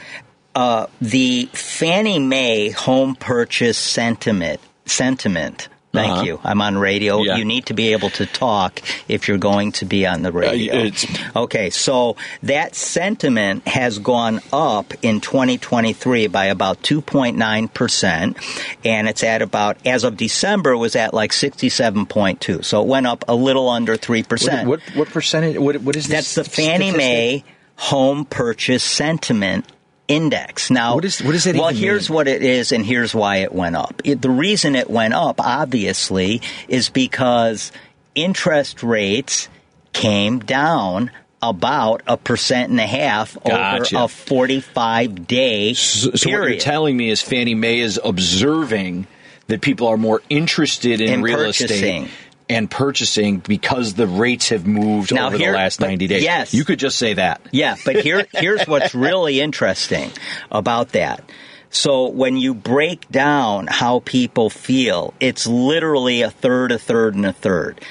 uh, the Fannie Mae home purchase sentiment sentiment Thank Uh-huh. you. I'm on radio. Yeah. You need to be able to talk if you're going to be on the radio. it's- okay, so that sentiment has gone up in 2023 by about 2.9%, and it's at about, as of December, was at like 67.2. So it went up a little under 3%. What, what what percentage? What what is That's the Fannie statistic? Mae Home Purchase Sentiment Index. Now, What is- what that Well, here's mean? what it is, and here's why it went up. It, the reason it went up, obviously, is because interest rates came down about a percent and a half Gotcha. over a 45 day So, so what you're telling me is Fannie Mae is observing that people are more interested in, In real purchasing. estate and purchasing because the rates have moved Now over here- the last 90 days. yes. You could just say that. Yeah, but here here's what's really interesting about that. So when you break down how people feel, it's literally a third, a third, and a third.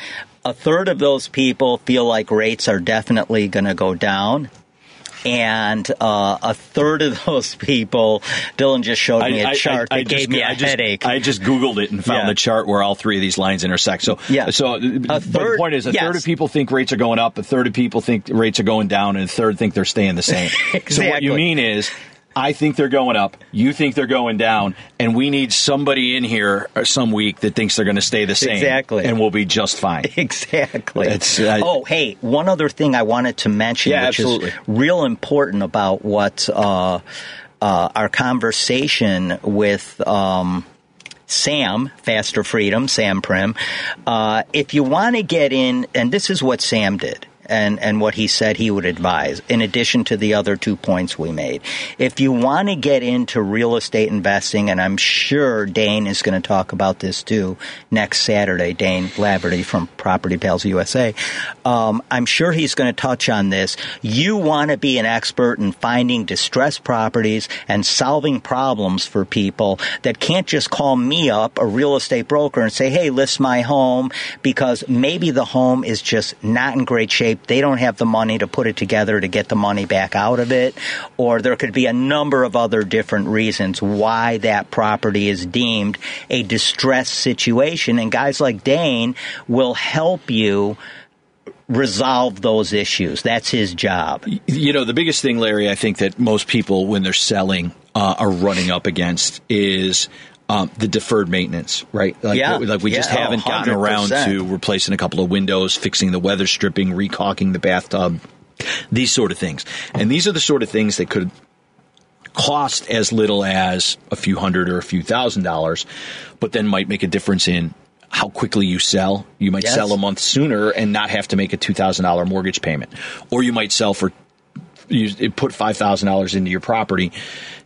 A third of those people feel like rates are definitely going to go down. And uh, a third of those people, Dylan just showed me a chart that gave just, me a I just, headache. I just Googled it and found Yeah. the chart where all three of these lines intersect. So, Yeah. so but the third- point is, a yes. third of people think rates are going up, a third of people think rates are going down, and a third think they're staying the same. So what you mean is, I think they're going up, you think they're going down, and we need somebody in here some week that thinks they're going to stay the same. Exactly. And we'll be just fine. Exactly. It's, uh, oh, hey, one other thing I wanted to mention, Yeah, which absolutely. is real important about what uh, uh, our conversation with. Um, Sam, Faster Freedom, Sam Prim. Uh, if you want to get in, and this is what Sam did, and, and what he said he would advise, in addition to the other two points we made. If you want to get into real estate investing, and I'm sure Dane is going to talk about this too next Saturday, Dane Laverty from Property Pals USA, um, I'm sure he's going to touch on this. You want to be an expert in finding distressed properties and solving problems for people that can't just call me up, a real estate broker, and say, hey, list my home, because maybe the home is just not in great shape. They don't have the money to put it together to get the money back out of it. Or there could be a number of other different reasons why that property is deemed a distressed situation. And guys like Dane will help you resolve those issues. That's his job. You know, the biggest thing, Larry, I think that most people, when they're selling, uh, are running up against is um, the deferred maintenance, right? Like, Yeah. like we just Yeah, haven't gotten around to replacing a couple of windows, fixing the weather stripping, recalking the bathtub, these sort of things. And these are the sort of things that could cost as little as a few hundred or a few thousand dollars, but then might make a difference in how quickly you sell. You might Yes. sell a month sooner and not have to make a two thousand dollar mortgage payment, or you might sell for you put five thousand dollars into your property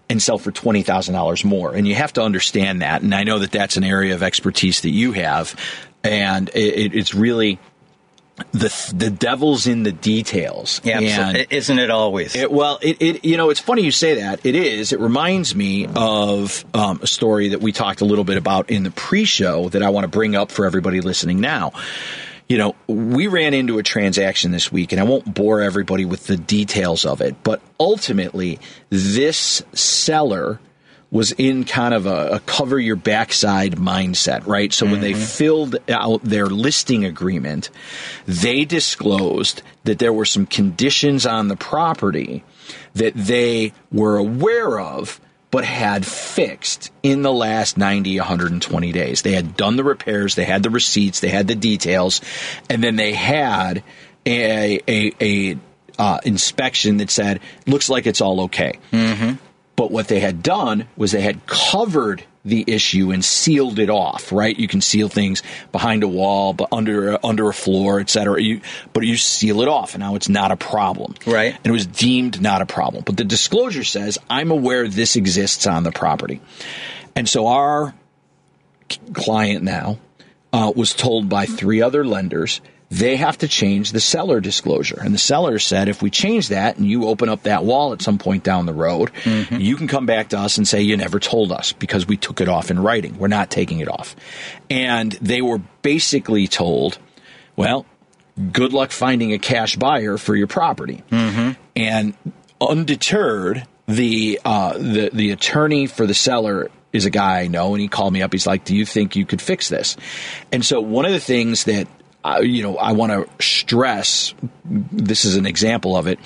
and sell for twenty thousand dollars more. And you have to understand that. And I know that that's an area of expertise that you have, and it, it's really the the devil's in the details. Yeah, and isn't it always? it, well, it, it you know it's funny you say that. It is. It reminds me of um, a story that we talked a little bit about in the pre-show that I want to bring up for everybody listening now. You know, we ran into a transaction this week, and I won't bore everybody with the details of it, but ultimately, this seller was in kind of a, a cover your backside mindset, right? So when they mm-hmm. filled out their listing agreement, they disclosed that there were some conditions on the property that they were aware of but had fixed in the last 90 120 days. They had done the repairs they had the receipts they had the details and then they had a a, a uh, inspection that said looks like it's all okay. But what they had done was they had covered the issue and sealed it off, right? You can seal things behind a wall, but under under a floor, et cetera. You, but you seal it off, and now it's not a problem, Right. And it was deemed not a problem. But the disclosure says, "I'm aware this exists on the property," and so our client now uh, was told by three other lenders they have to change the seller disclosure. And the seller said, if we change that and you open up that wall at some point down the road, you can come back to us and say, you never told us because we took it off in writing. We're not taking it off. And they were basically told, well, good luck finding a cash buyer for your property. And undeterred, the uh, the the attorney for the seller is a guy I know, and he called me up. He's like, "Do you think you could fix this?" And so one of the things that uh, you know I want to stress, this is an example of it,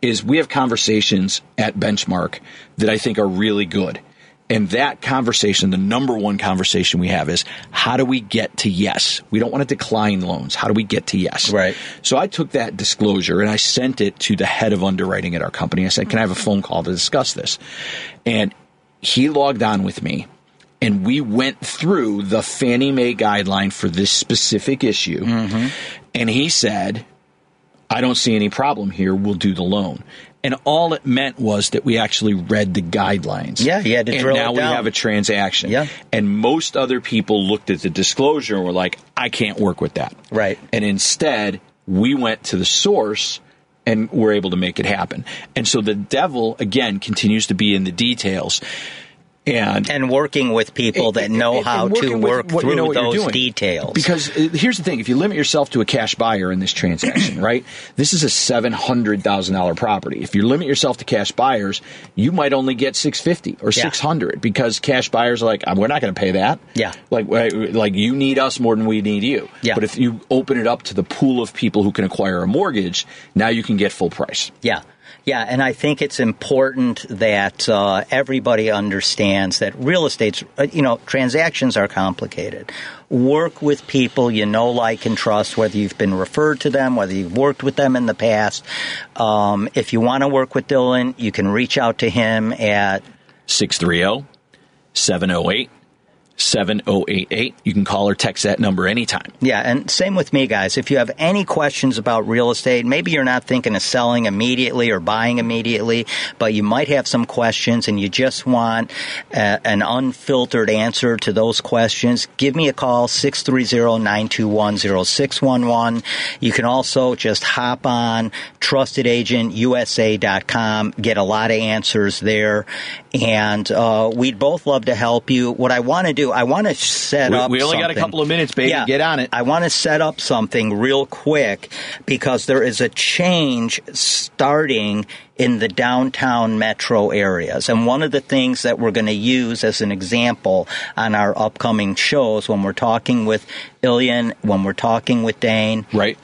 is we have conversations at Benchmark that I think are really good. And that conversation, the number one conversation we have is how do we get to yes? We don't want to decline loans. How do we get to yes? Right. So I took that disclosure and I sent it to the head of underwriting at our company. I said, Can I have a phone call to discuss this? And he logged on with me and we went through the Fannie Mae guideline for this specific issue. Mm-hmm. And he said, I don't see any problem here. We'll do the loan. And all it meant was that we actually read the guidelines. Yeah, you had to and drill it now we have a transaction. Yeah. And most other people looked at the disclosure and were like, I can't work with that. Right. And instead, we went to the source and were able to make it happen. And so the devil, again, continues to be in the details. And and working with people that know and- how and to work what- through you know those details. Because uh, here's the thing: if you limit yourself to a cash buyer in this transaction, right? This is a seven hundred thousand dollar property. If you limit yourself to cash buyers, you might only get six fifty or Yeah. six hundred because cash buyers are like, "Uh, we're not going to pay that. Yeah. like uh, like you need us more than we need you. Yeah. But if you open it up to the pool of people who can acquire a mortgage, now you can get full price. Yeah. Yeah, and I think it's important that uh, everybody understands that real estate's, uh, you know, transactions are complicated. Work with people you know, like, and trust, whether you've been referred to them, whether you've worked with them in the past. Um, if you want to work with Dylan, you can reach out to him at 630 708 7088. You can call or text that number anytime. Yeah, and same with me, guys. If you have any questions about real estate, maybe you're not thinking of selling immediately or buying immediately, but you might have some questions and you just want uh, an unfiltered answer to those questions, give me a call, 630-921-0611. You can also just hop on trustedagentUSA.com, get a lot of answers there, and uh, we'd both love to help you. What I want to do, I want to set We- up we only got a couple of minutes, baby. Get on it. I want to set up something real quick because there is a change starting in the downtown metro areas. And one of the things that we're going to use as an example on our upcoming shows when we're talking with Ilian, when we're talking with Dane, Right?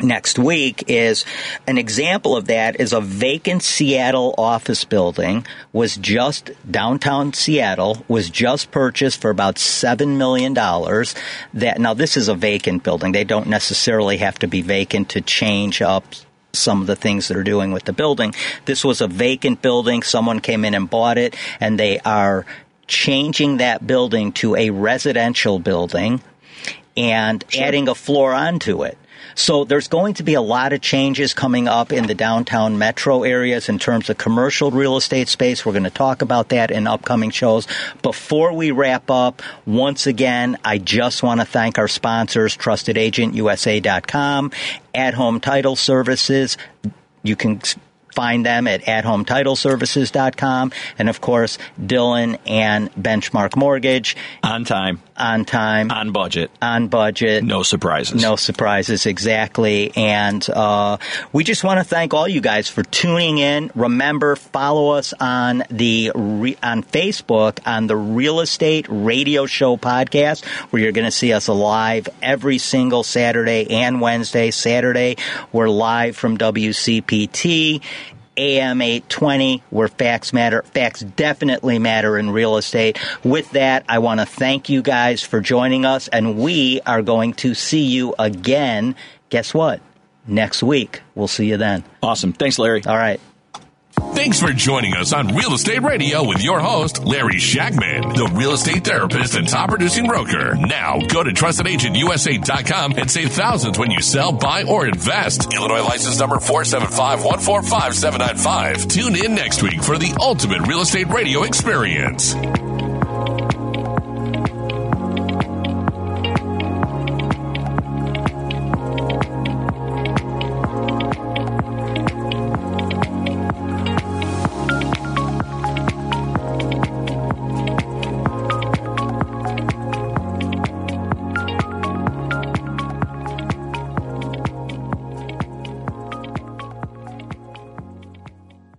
Next week is an example of that is a vacant Seattle office building was just downtown Seattle was just purchased for about 7 million dollars. That now this is a vacant building. They don't necessarily have to be vacant to change up some of the things that are doing with the building. This was a vacant building. Someone came in and bought it and they are changing that building to a residential building and adding a floor onto it. So there's going to be a lot of changes coming up in the downtown metro areas in terms of commercial real estate space. We're going to talk about that in upcoming shows. Before we wrap up, once again, I just want to thank our sponsors, trustedagentUSA.com, At Home Title Services. You can find them at athometitle.services.com and of course Dylan and Benchmark Mortgage On time, on time on budget, on budget no surprises. no surprises, exactly. And uh, we just want to thank all you guys for tuning in. Remember, follow us on the re- on Facebook on the Real Estate Radio Show podcast, where you're going to see us live every single Saturday and Wednesday. Saturday, we're live from WCPT. AM 820, where facts matter. Facts definitely matter in real estate. With that, I want to thank you guys for joining us, and we are going to see you again. Guess what? Next week. We'll see you then. Awesome. Thanks, Larry. All right. Thanks for joining us on Real Estate Radio with your host, Larry Shagman, the real estate therapist and top producing broker. Now go to trustedagentUSA.com and save thousands when you sell, buy, or invest. Illinois license number 475-145-795. Tune in next week for the ultimate real estate radio experience.